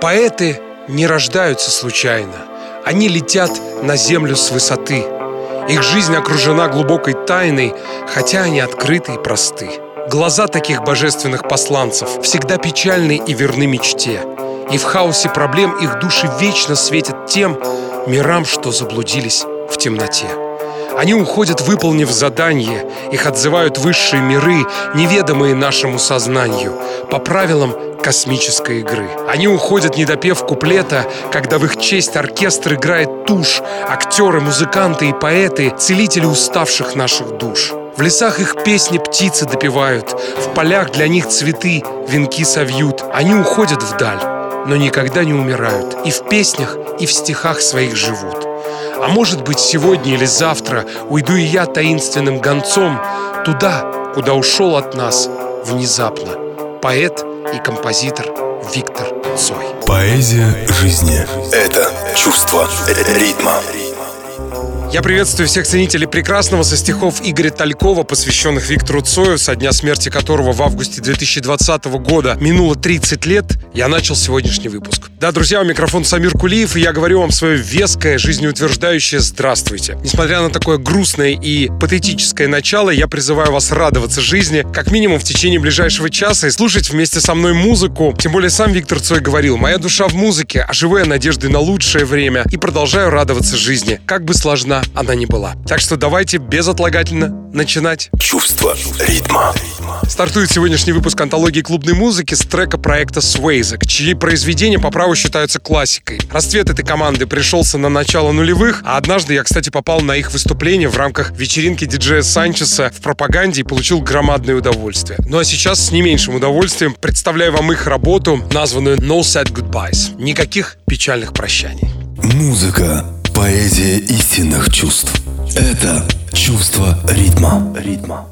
Поэты не рождаются случайно. Они летят на землю с высоты – их жизнь окружена глубокой тайной, хотя они открыты и просты. Глаза таких божественных посланцев всегда печальны и верны мечте. И в хаосе проблем их души вечно светят тем мирам, что заблудились в темноте. Они уходят, выполнив задание, их отзывают высшие миры, неведомые нашему сознанию, по правилам космической игры. Они уходят, не допев куплета, когда в их честь оркестр играет тушь, актеры, музыканты и поэты, целители уставших наших душ. В лесах их песни птицы допевают, в полях для них цветы, венки совьют. Они уходят вдаль, но никогда не умирают. И в песнях, и в стихах своих живут. А может быть, сегодня или завтра уйду и я таинственным гонцом туда, куда ушел от нас внезапно поэт и композитор Виктор Цой. Поэзия жизни – это чувство ритма. Я приветствую всех ценителей прекрасного со стихов Игоря Талькова, посвященных Виктору Цою, со дня смерти которого в августе 2020 года минуло 30 лет, я начал сегодняшний выпуск. Да, друзья, у микрофона Самир Кулиев, и я говорю вам свое веское, жизнеутверждающее «Здравствуйте». Несмотря на такое грустное и патетическое начало, я призываю вас радоваться жизни, как минимум в течение ближайшего часа, и слушать вместе со мной музыку. Тем более сам Виктор Цой говорил, моя душа в музыке, а живу я надеждой на лучшее время, и продолжаю радоваться жизни, как бы сложна она не была. Так что давайте безотлагательно начинать. Чувство ритма. Стартует сегодняшний выпуск антологии клубной музыки с трека проекта Swayzek, чьи произведения по праву считаются классикой. Расцвет этой команды пришелся на начало нулевых, а однажды я, кстати, попал на их выступление в рамках вечеринки диджея Санчеса в пропаганде и получил громадное удовольствие. Ну а сейчас с не меньшим удовольствием представляю вам их работу, названную No Sad Goodbyes. Никаких печальных прощаний. Музыка Поэзия истинных чувств. Это чувство ритма. Ритма.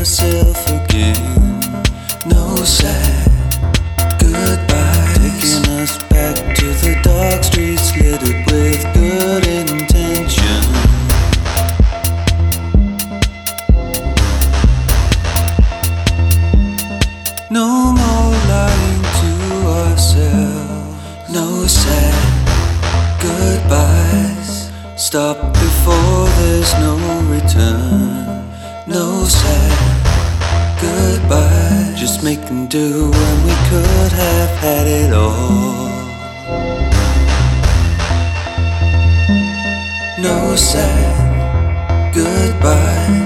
myself sad goodbyes. Taking us back to the dark streets littered with good intentions. No more lying to ourselves. No sad goodbyes. Stop before there's no return. No sad goodbyes just making do when we could have had it all. No sad goodbye.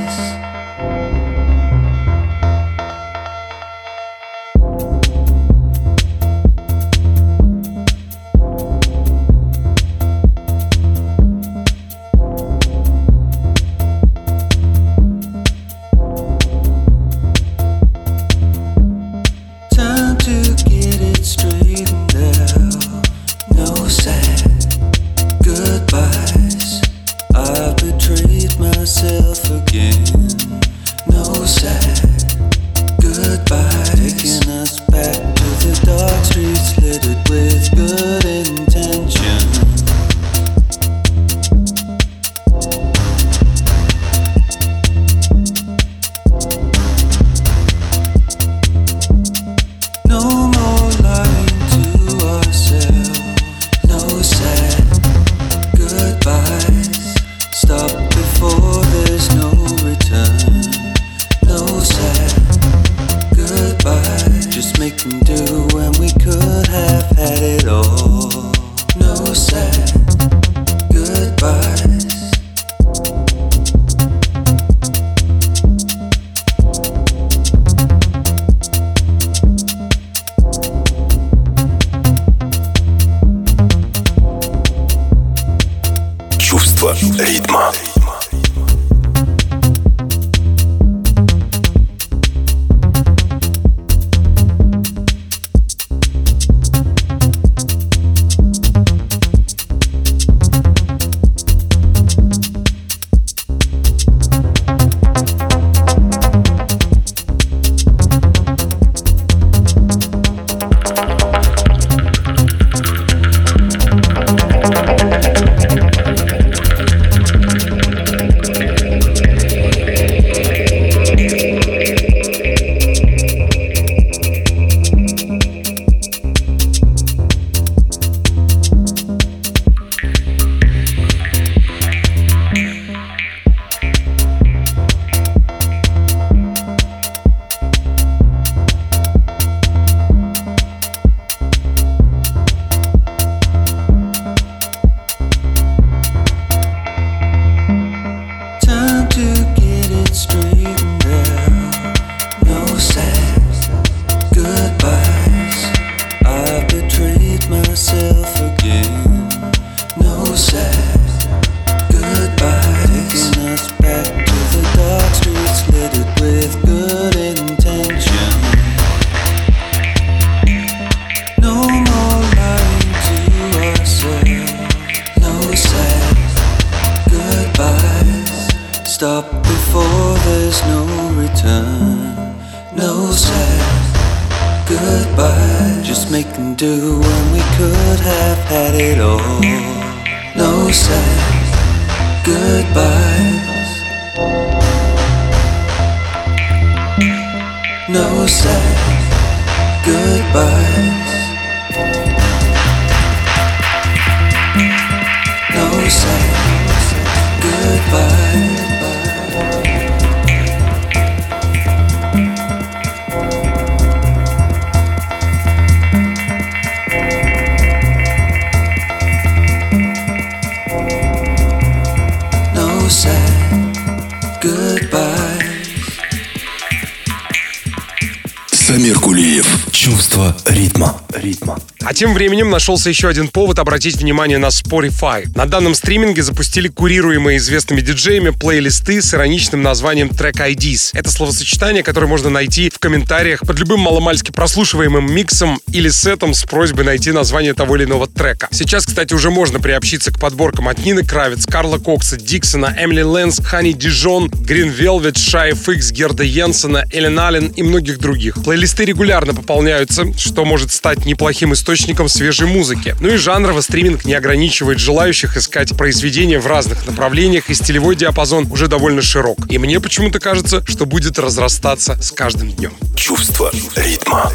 Кулиев. Чувство ритма. Ритма. А тем временем нашелся еще один повод обратить внимание на Spotify. На данном стриминге запустили курируемые известными диджеями плейлисты с ироничным названием Track IDs. Это словосочетание, которое можно найти в комментариях под любым маломальски прослушиваемым миксом или сетом с просьбой найти название того или иного трека. Сейчас, кстати, уже можно приобщиться к подборкам от Нины Кравиц, Карла Кокса, Диксона, Амели Ленс, Honey Dijon, Green Velvet, Shy FX, Герда Йенсена, Эллен Аллен и многих других. Плейлисты регулярно пополняются, что может стать неплохим источником источником свежей музыки. Ну и жанрово стриминг не ограничивает желающих искать произведения в разных направлениях, и стилевой диапазон уже довольно широк. И мне почему-то кажется, что будет разрастаться с каждым днем. Чувство ритма.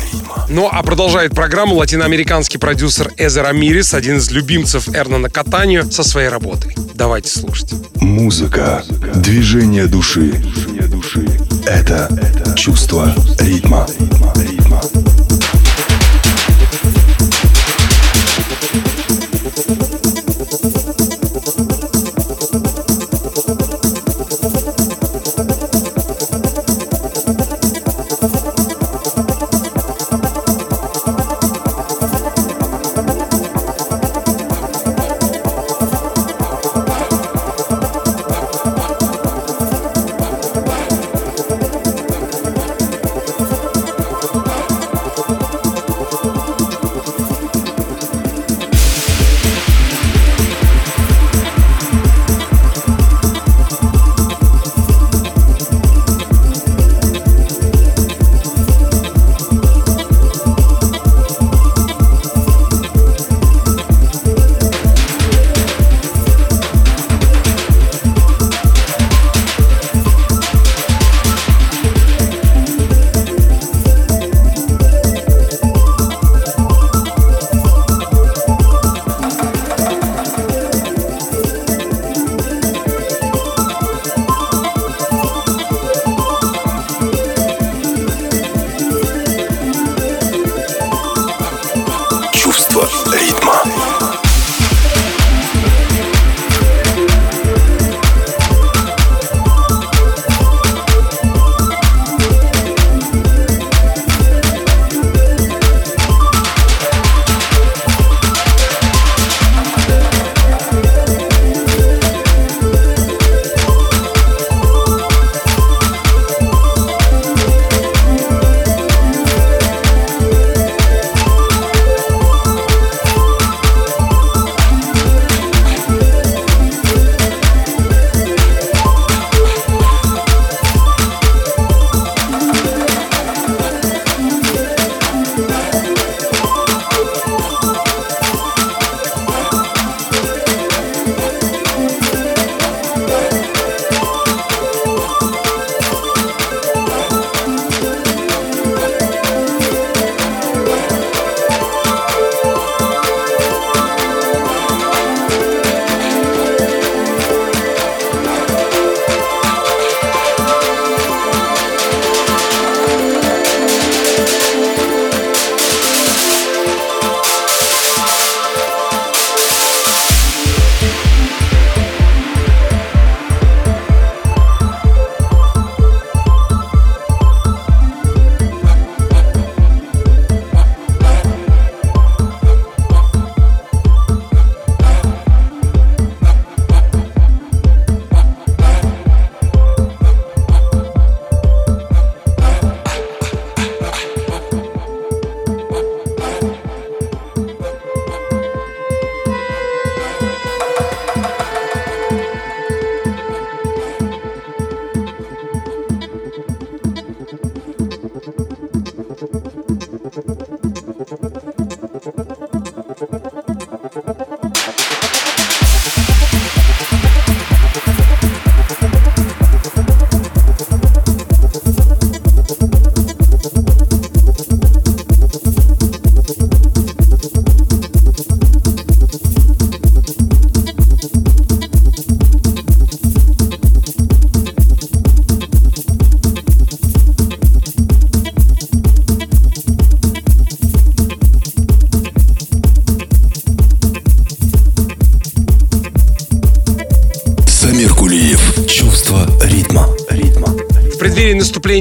Ну а продолжает программу латиноамериканский продюсер Эзер Амирис, один из любимцев Эрнана Катанию, со своей работой. Давайте слушать. Музыка, движение души. Это чувство ритма. ритма. Преддверии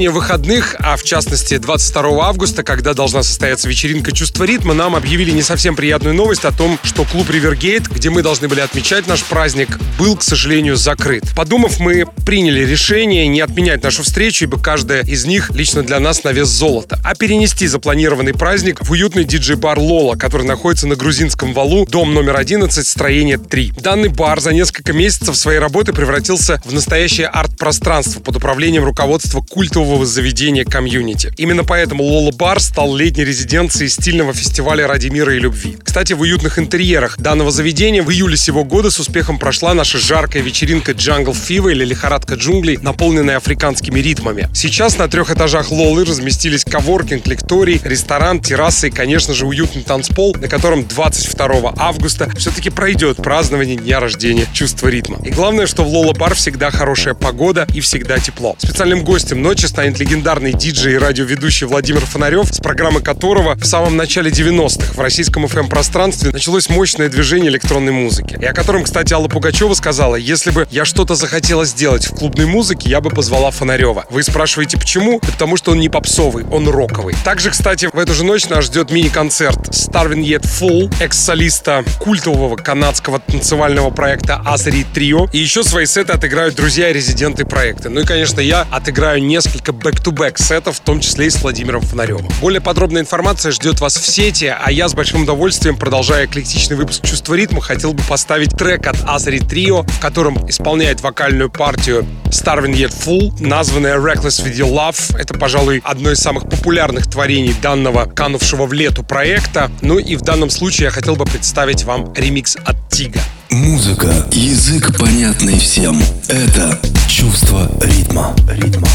наступления выходных, а в частности 22 августа, когда должна состояться вечеринка «Чувство ритма», нам объявили не совсем приятную новость о том, что клуб «Ривергейт», где мы должны были отмечать наш праздник, был, к сожалению, закрыт. Подумав, мы приняли решение не отменять нашу встречу, ибо каждая из них лично для нас на вес золота, а перенести запланированный праздник в уютный диджей-бар «Лола», который находится на Грузинском валу, дом номер 11, строение 3. Данный бар за несколько месяцев своей работы превратился в настоящее арт-пространство под управлением руководства культового заведения комьюнити. Именно поэтому Лола Бар стал летней резиденцией стильного фестиваля ради мира и любви. Кстати, в уютных интерьерах данного заведения в июле сего года с успехом прошла наша жаркая вечеринка Jungle Fever или лихорадка джунглей, наполненная африканскими ритмами. Сейчас на трех этажах Лолы разместились коворкинг, лекторий, ресторан, террасы и, конечно же, уютный танцпол, на котором 22 августа все-таки пройдет празднование дня рождения чувства ритма. И главное, что в Лола Бар всегда хорошая погода и всегда тепло. Специальным гостем ночи станет легендарный диджей и радиоведущий Владимир Фонарев, с программы которого в самом начале 90-х в российском FM-пространстве началось мощное движение электронной музыки. И о котором, кстати, Алла Пугачева сказала, если бы я что-то захотела сделать в клубной музыке, я бы позвала Фонарева. Вы спрашиваете, почему? Да потому что он не попсовый, он роковый. Также, кстати, в эту же ночь нас ждет мини-концерт Starving Yet Full, экс-солиста культового канадского танцевального проекта Azari & III. И еще свои сеты отыграют друзья и резиденты проекта. Ну и, конечно, я отыграю несколько back-to-back сетов, в том числе и с Владимиром Фонаревым. Более подробная информация ждет вас в сети, а я с большим удовольствием, продолжая эклектичный выпуск «Чувство ритма», хотел бы поставить трек от Azari & III, в котором исполняет вокальную партию Starving Yet Full, названная Reckless With Your Love. Это, пожалуй, одно из самых популярных творений данного канувшего в лету проекта. Ну и в данном случае я хотел бы представить вам ремикс от Тига. Музыка, язык понятный всем. Это чувство ритма. Ритма.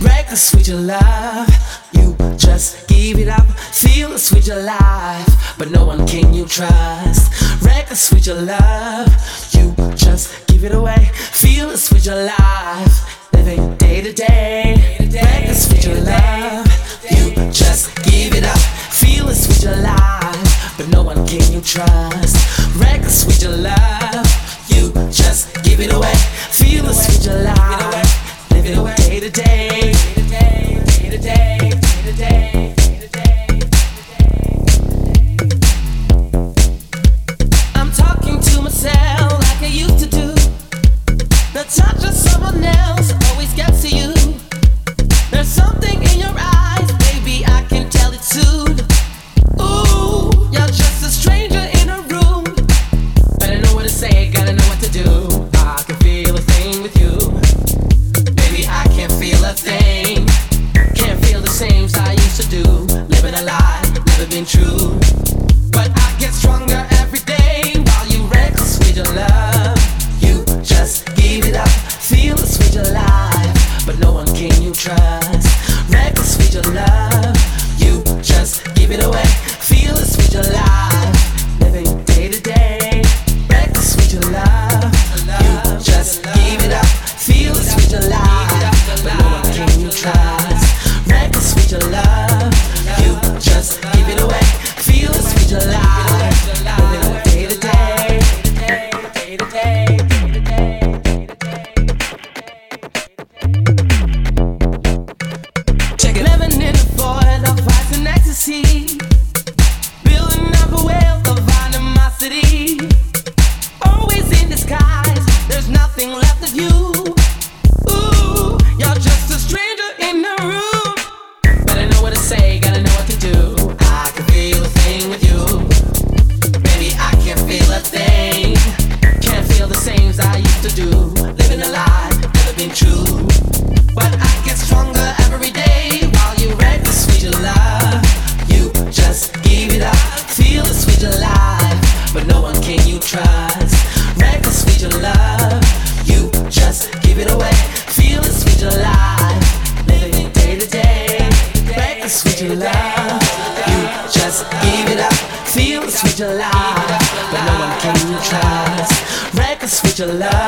Reckless with your love, you just give it up. Feel the sweet your life, but no one can you trust. Reckless with your love, you just give it away. Feel the sweet your life, living day to day. Reckless with your love, you just give it up. Feel the sweet your life, but no one can you trust. Reckless with your love, you just give it away. Feel the sweet your life, living day to day. Day to day, love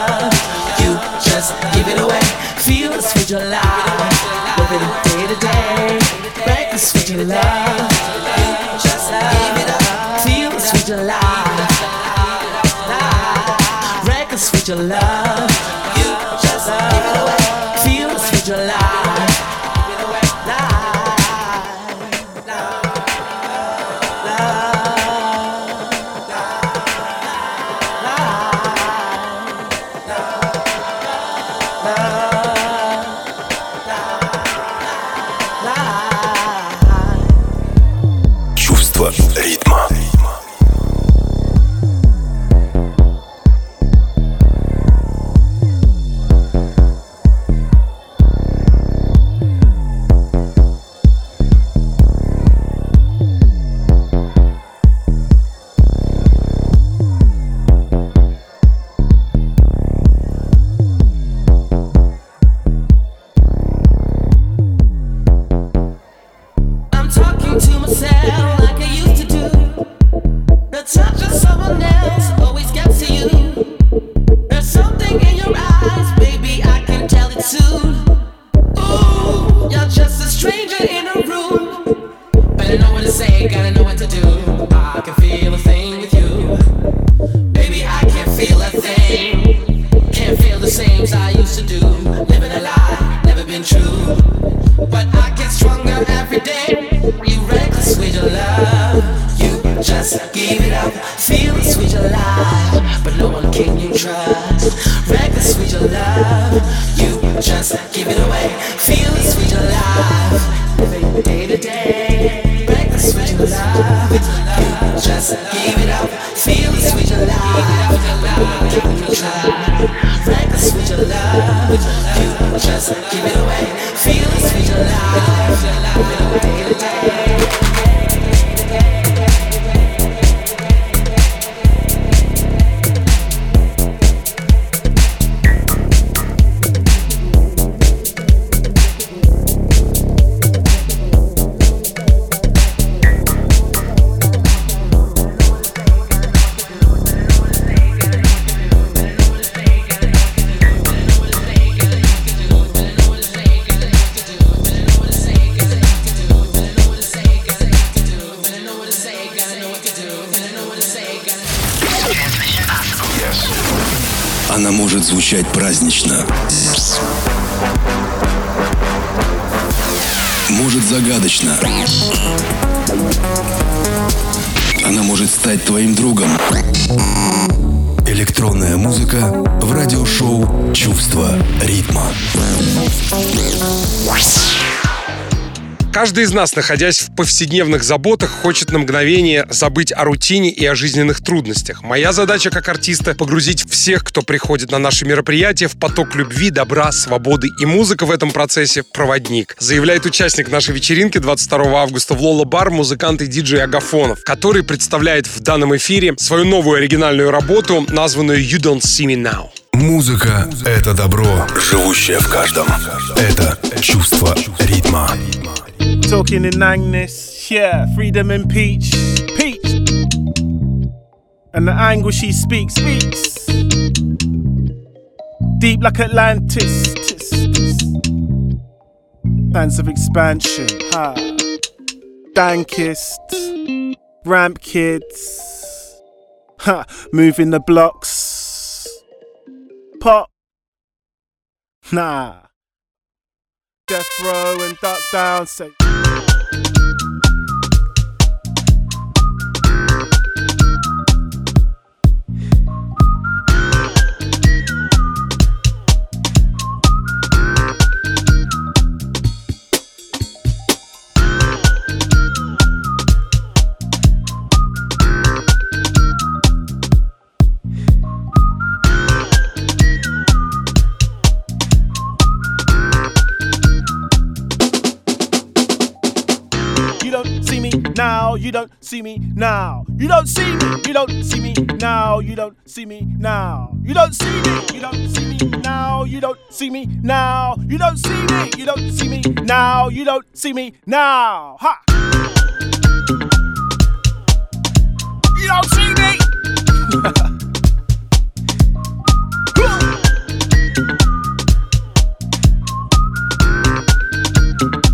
gotta know what to do. I can feel it. Из нас, находясь в повседневных заботах, хочет на мгновение забыть о рутине и о жизненных трудностях. Моя задача как артиста — погрузить всех, кто приходит на наши мероприятия, в поток любви, добра, свободы. И музыка в этом процессе — проводник. Заявляет участник нашей вечеринки 22 августа в Лола Бар музыкант и диджей Агафонов, который представляет в данном эфире свою новую оригинальную работу, названную «You Don't See Me Now». Музыка — это добро, живущее в каждом. Это чувство ритма. Talking in Agnes, yeah, freedom and peach, peach. And the angle she speaks, speaks. Deep like Atlantis. Tis, tis. Plans of expansion, ha. Dankist, ramp kids, ha. Moving the blocks. Pop. Nah. Death row and duck down, say. You don't see me now. You don't see me, you don't see me now. You don't see me now. You don't see me, you don't see me now. You don't see me now. You don't see me, you don't see me now. You don't see me now. Ha! You don't see me.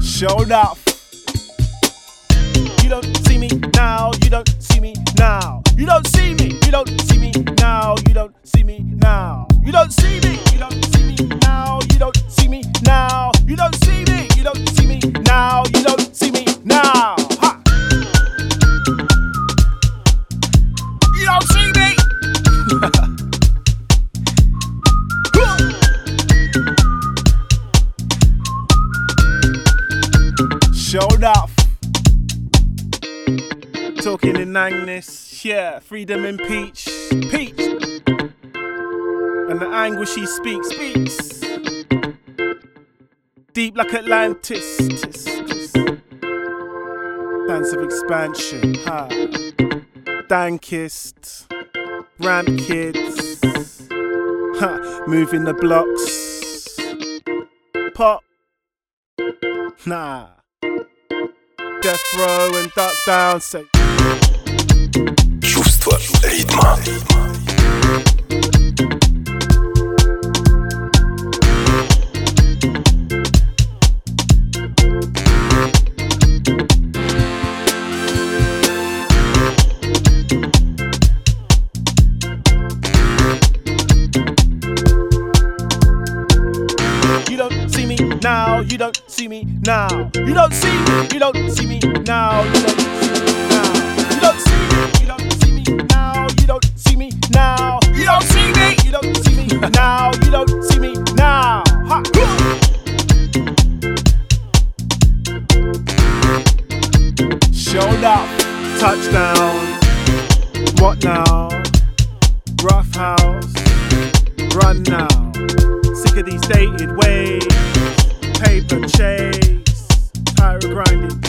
Show enough don't Freedom in peach, peach. And the anguish he speaks, speaks. Deep like Atlantis. tis, tis. Dance of expansion, ha. Dankist, ramp kids, ha. Moving the blocks. Pop, nah. Death row and duck down, say Чувство ритма. You don't see me now, you don't see me now. You don't see me, you don't see me now, you don't see me now. You don't see me, now. You don't see me, you don't see me now, you don't see me now. Ha. Showed up, touchdown. What now? Rough house, run now. Sick of these dated ways, paper chase, tire grinding,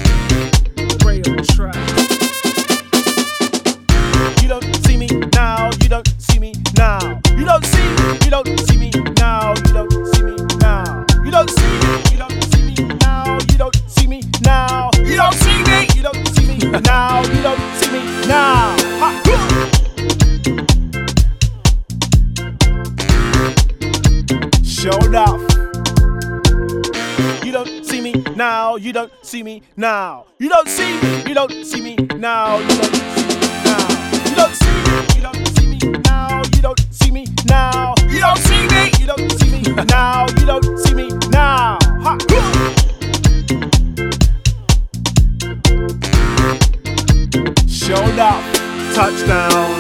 see me now. You don't see me, you don't see me now, you don't see me now. You don't see me, you don't see me now, you don't see me now. You don't see me, you don't see me now, you don't see me now. Ha. Showed off. Touchdown.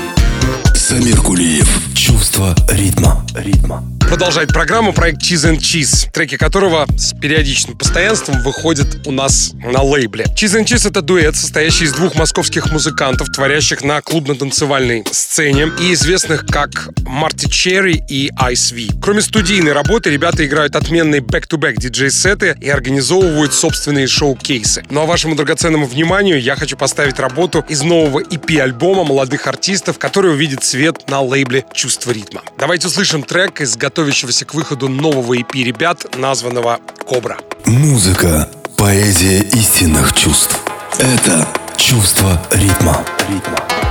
Самир Кулиев. Чувство ритма. Ритма. Продолжает программу проект Cheese and Cheese, треки которого с периодичным постоянством выходят у нас на лейбле. Cheese and Cheese — это дуэт, состоящий из двух московских музыкантов, творящих на клубно-танцевальной сцене и известных как Марти Черри и Ice V. Кроме студийной работы, ребята играют отменные back-to-back диджей-сеты и организовывают собственные шоу-кейсы. Ну а вашему драгоценному вниманию я хочу поставить работу из нового EP-альбома молодых артистов, который увидит свет на лейбле «Чувство ритма». Давайте услышим трек из готовящегося к выходу нового EP ребят, названного «Кобра». Музыка. Поэзия истинных чувств. Это чувство ритма. Ритма.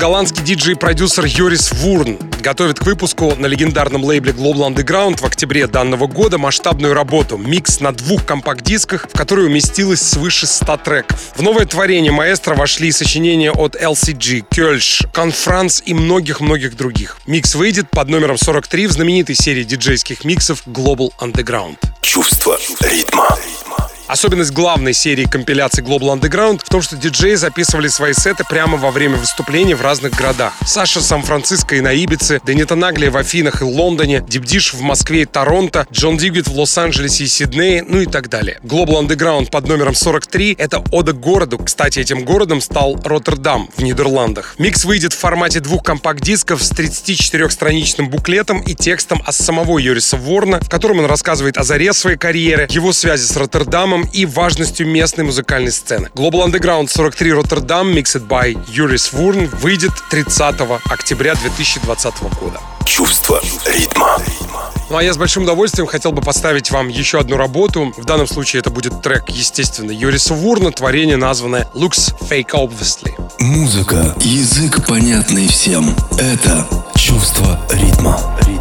Голландский диджей-продюсер Йорис Вурн готовит к выпуску на легендарном лейбле Global Underground в октябре данного года масштабную работу. Микс на двух компакт-дисках, в которой уместилось свыше 100 треков. В новое творение маэстро вошли сочинения от LCG, Kölsch, Конфранс и многих-многих других. Микс выйдет под номером 43 в знаменитой серии диджейских миксов Global Underground. Чувство ритма. Особенность главной серии компиляций Global Underground в том, что диджеи записывали свои сеты прямо во время выступлений в разных городах. Саша в Сан-Франциско и на Ибице, Дэнни Тенаглия в Афинах и Лондоне, Deep Dish в Москве и Торонто, Джон Дигвит в Лос-Анджелесе и Сиднее, ну и так далее. Global Underground под номером 43 — это ода городу. Кстати, этим городом стал Роттердам в Нидерландах. Микс выйдет в формате двух компакт-дисков с 34-страничным буклетом и текстом от самого Юриса Ворна, в котором он рассказывает о заре своей карьеры, его связи с Роттердамом, харизмом и важностью местной музыкальной сцены. Global Underground 43 Роттердам, mixed by Юрис Вурн, выйдет 30 октября 2020 года. Чувство ритма. Ну а я с большим удовольствием хотел бы поставить вам еще одну работу. В данном случае это будет трек, естественно, Юриса Вурна, творение, названное Looks Fake Obviously. Музыка, язык понятный всем. Это чувство ритма. ритма.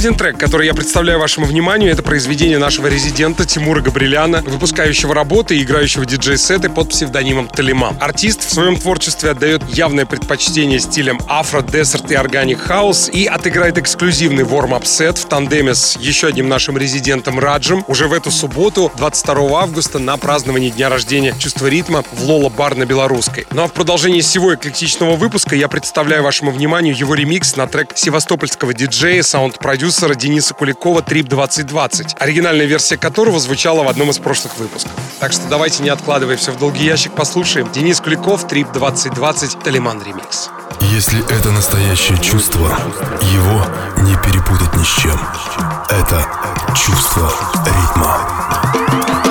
Jorge трек, который я представляю вашему вниманию, это произведение нашего резидента Тимура Габриляна, выпускающего работы и играющего диджей-сеты под псевдонимом Талиман. Артист в своем творчестве отдает явное предпочтение стилям afro, desert и organic house и отыграет эксклюзивный warm-up сет в тандеме с еще одним нашим резидентом Раджем уже в эту субботу, 22 августа, на праздновании дня рождения Чувства ритма в Лола Бар на Белорусской. Ну а в продолжении всего эклектичного выпуска я представляю вашему вниманию его ремикс на трек севастопольского диджея, саунд продюсера Дениса Куликова «Trip 2020», оригинальная версия которого звучала в одном из прошлых выпусков. Так что давайте, не откладывая все в долгий ящик, послушаем. Денис Куликов «Трип 2020» Талиман ремикс. Если это настоящее чувство, его не перепутать ни с чем. Это чувство ритма.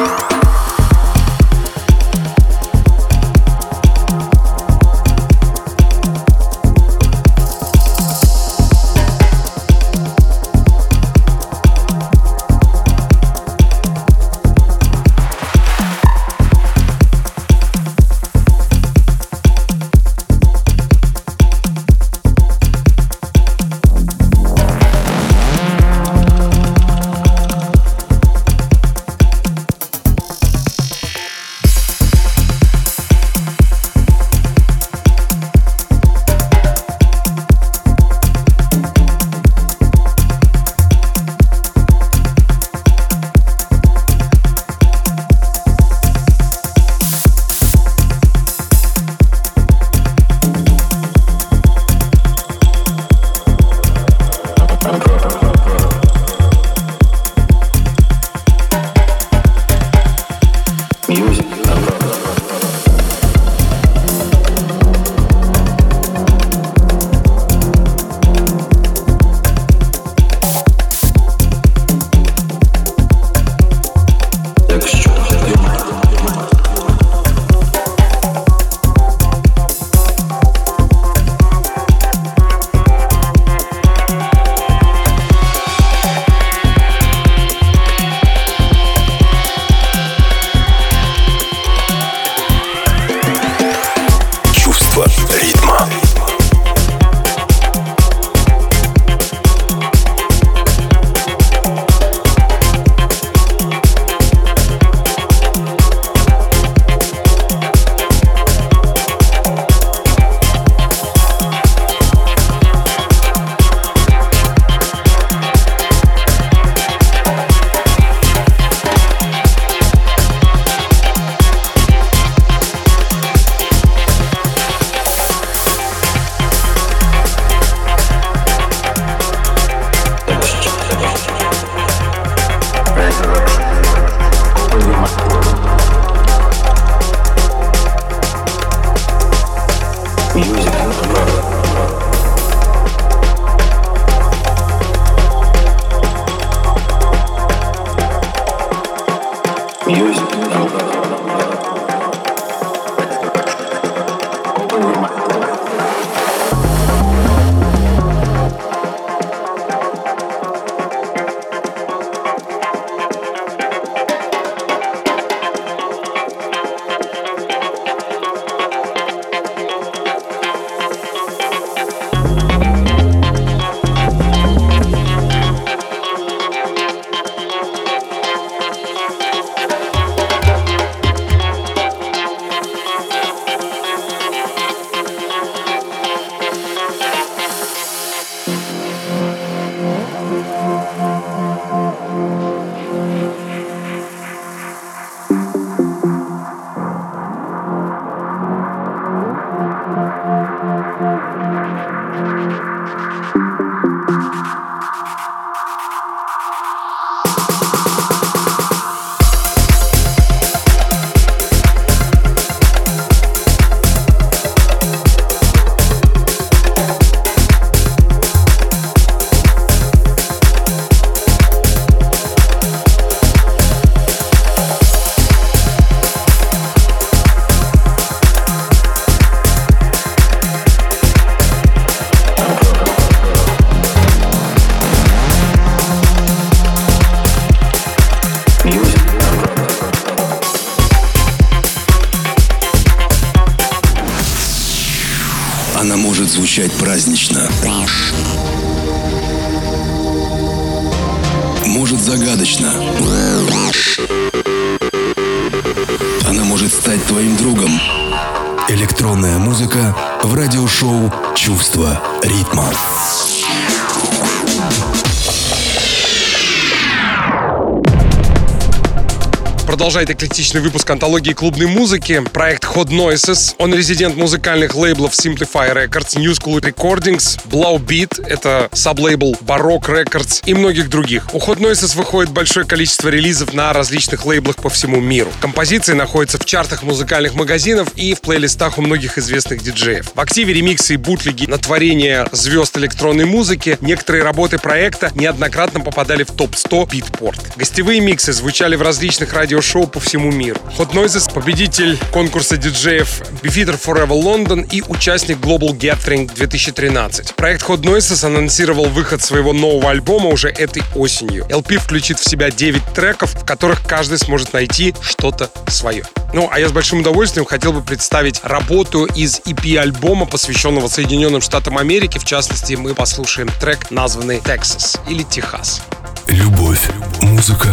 Продолжает эклектичный выпуск антологии клубной музыки. Проект Hot Noises. Он резидент музыкальных лейблов Simplify Records, New School Recordings, Blow Beat, это саблейбл Baroque Records и многих других. У Hot Noises выходит большое количество релизов на различных лейблах по всему миру. Композиции находятся в чартах музыкальных магазинов и в плейлистах у многих известных диджеев. В активе ремиксы и бутлиги на творение звезд электронной музыки. Некоторые работы проекта неоднократно попадали в топ-100 битпорт. Гостевые миксы звучали в различных радио радиошоу по всему миру. Hot Noises — победитель конкурса диджеев Beefeater Forever London и участник Global Gathering 2013. Проект Hot Noises анонсировал выход своего нового альбома уже этой осенью. LP включит в себя 9 треков, в которых каждый сможет найти что-то свое. Ну, а я с большим удовольствием хотел бы представить работу из EP-альбома, посвященного Соединенным Штатам Америки. В частности, мы послушаем трек, названный «Texas» или «Техас». Любовь, музыка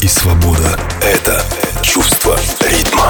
и свобода — это чувство ритма.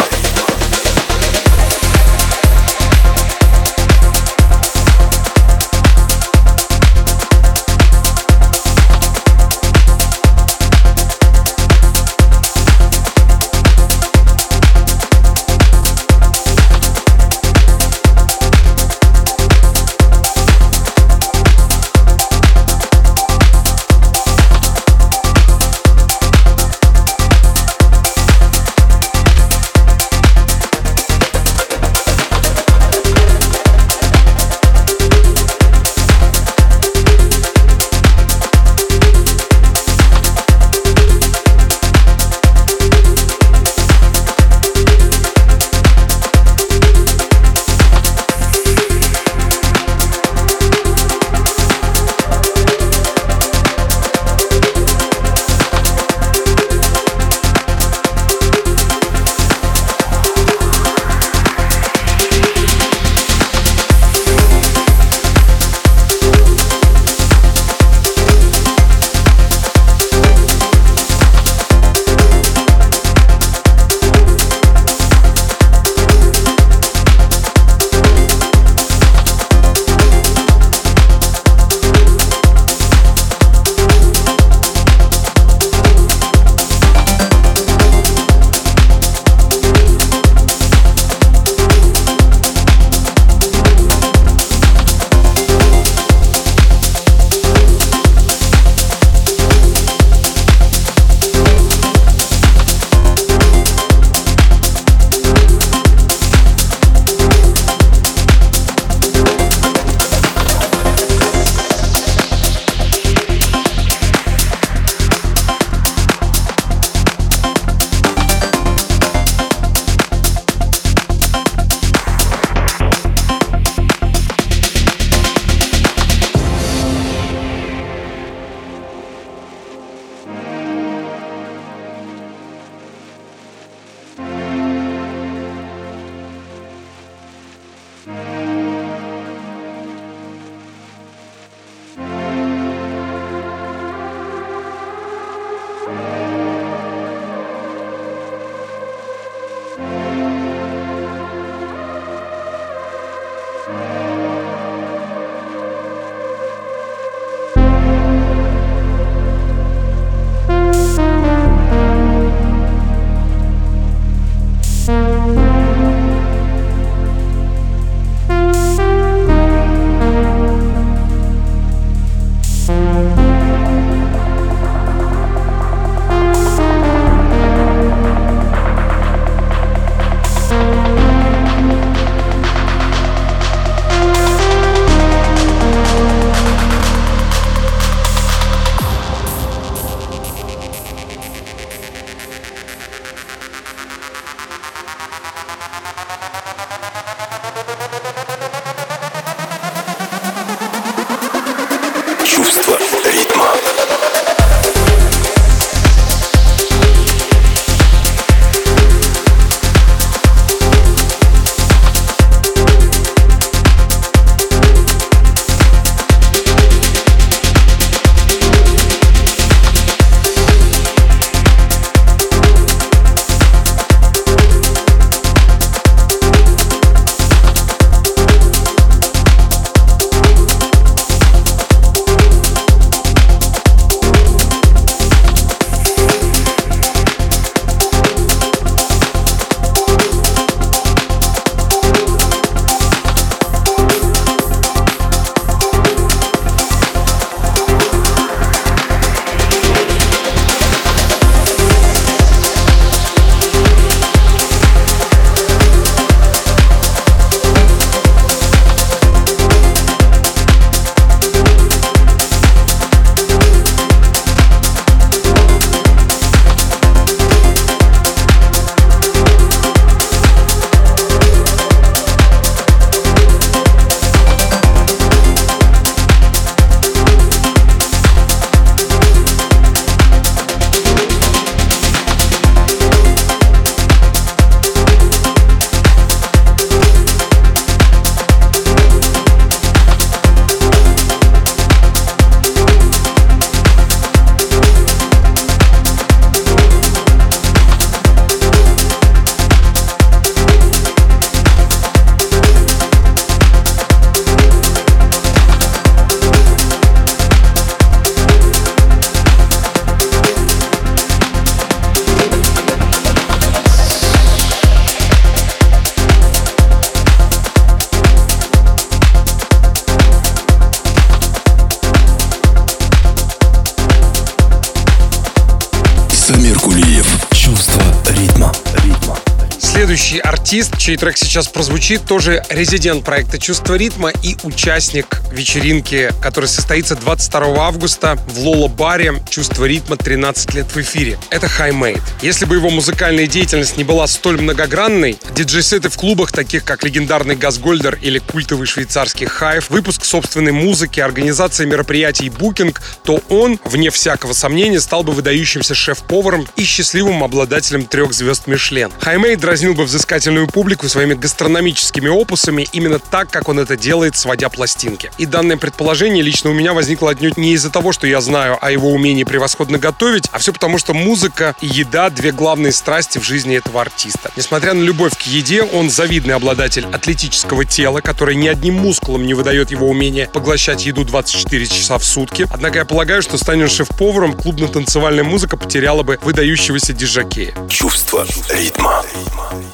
Артист, чей трек сейчас прозвучит, тоже резидент проекта «Чувство ритма» и участник вечеринки, которая состоится 22 августа в Лола-баре «Чувство ритма 13 лет в эфире». Это Хаймейд. Если бы его музыкальная деятельность не была столь многогранной, диджей-сеты в клубах, таких как легендарный Газгольдер или культовый швейцарский Hive, выпуск собственной музыки, организация мероприятий и букинг, то он, вне всякого сомнения, стал бы выдающимся шеф-поваром и счастливым обладателем трех звезд Мишлен. Хаймейд дразнил бы взыскательную публику своими гастрономическими опусами именно так, как он это делает, сводя пластинки. И данное предположение лично у меня возникло отнюдь не из-за того, что я знаю о его умении превосходно готовить, а все потому, что музыка и еда — две главные страсти в жизни этого артиста. Несмотря на любовь к еде, он завидный обладатель атлетического тела, которое ни одним мускулом не выдает его умение поглощать еду 24 часа в сутки. Однако я полагаю, что станет шеф-поваром, клубно-танцевальная музыка потеряла бы выдающегося диджакея. Чувство ритма.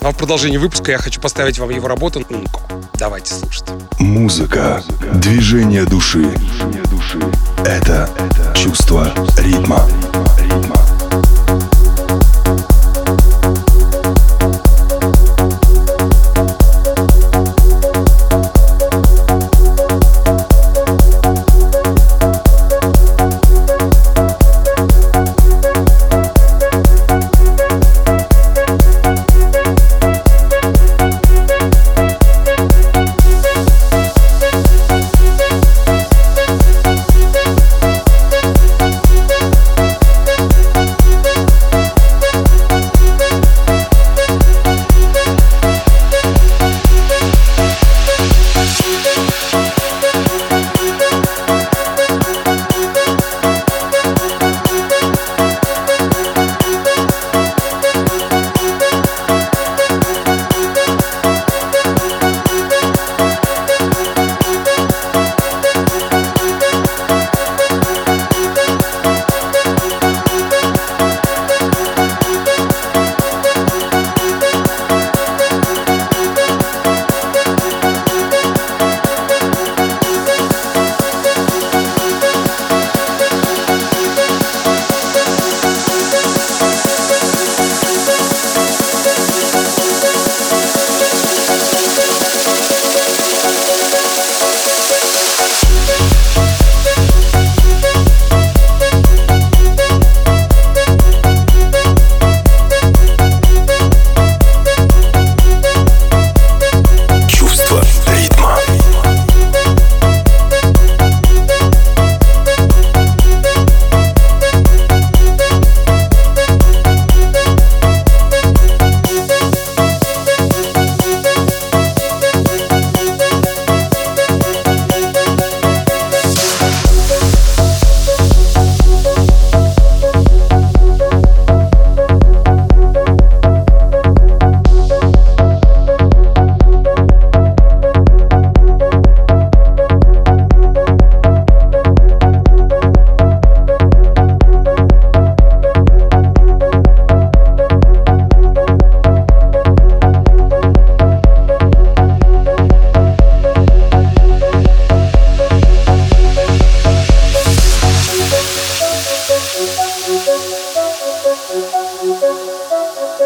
А в продолжении выпуска я хочу поставить вам его работу «Унко». Давайте слушать. Музыка, движение души. Это чувство ритма. что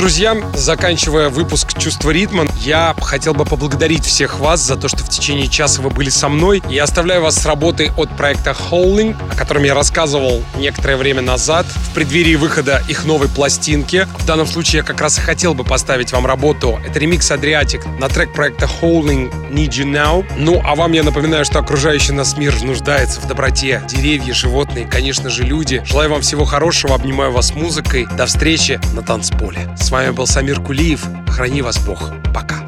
друзья, заканчивая выпуск «Чувство ритма», я хотел бы поблагодарить всех вас за то, что в течение часа вы были со мной. Я оставляю вас с работой от проекта Howling, о котором я рассказывал некоторое время назад, в преддверии выхода их новой пластинки. В данном случае я как раз и хотел бы поставить вам работу. Это ремикс Адриатик на трек проекта Howling Need You Now. Ну, а вам я напоминаю, что окружающий нас мир нуждается в доброте. Деревья, животные, конечно же, люди. Желаю вам всего хорошего, обнимаю вас музыкой. До встречи на танцполе. С вами был Самир Кулиев. Храни вас Бог. Пока.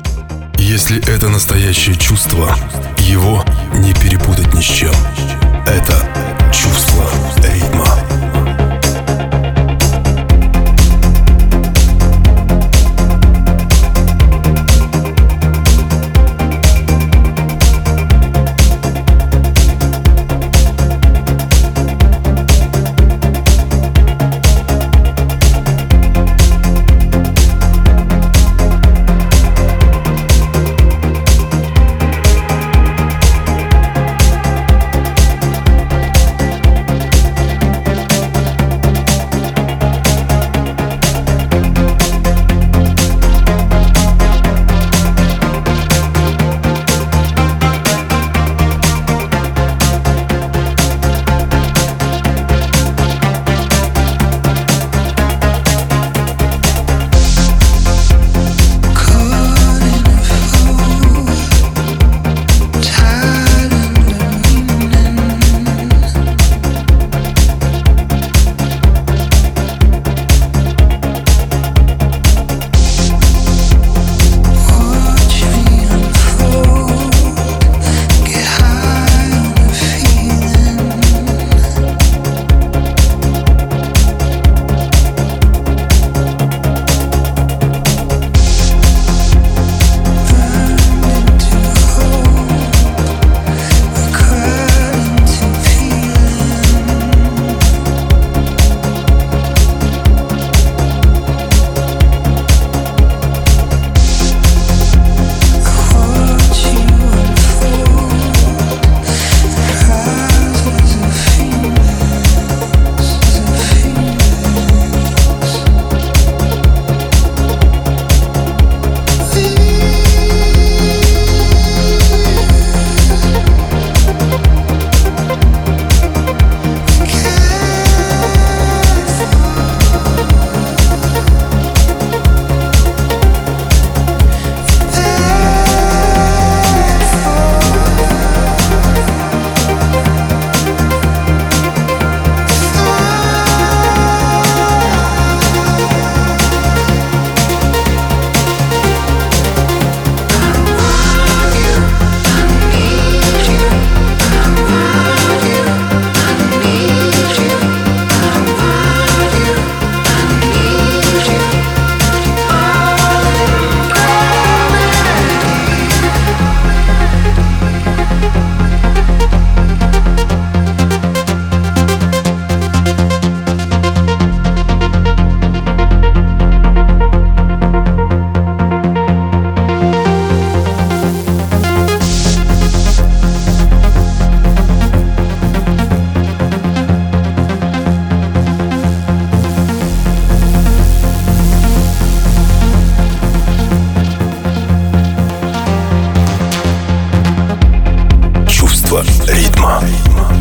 Если это настоящее чувство, его не перепутать ни с чем. Это чувство ритма. Ритма.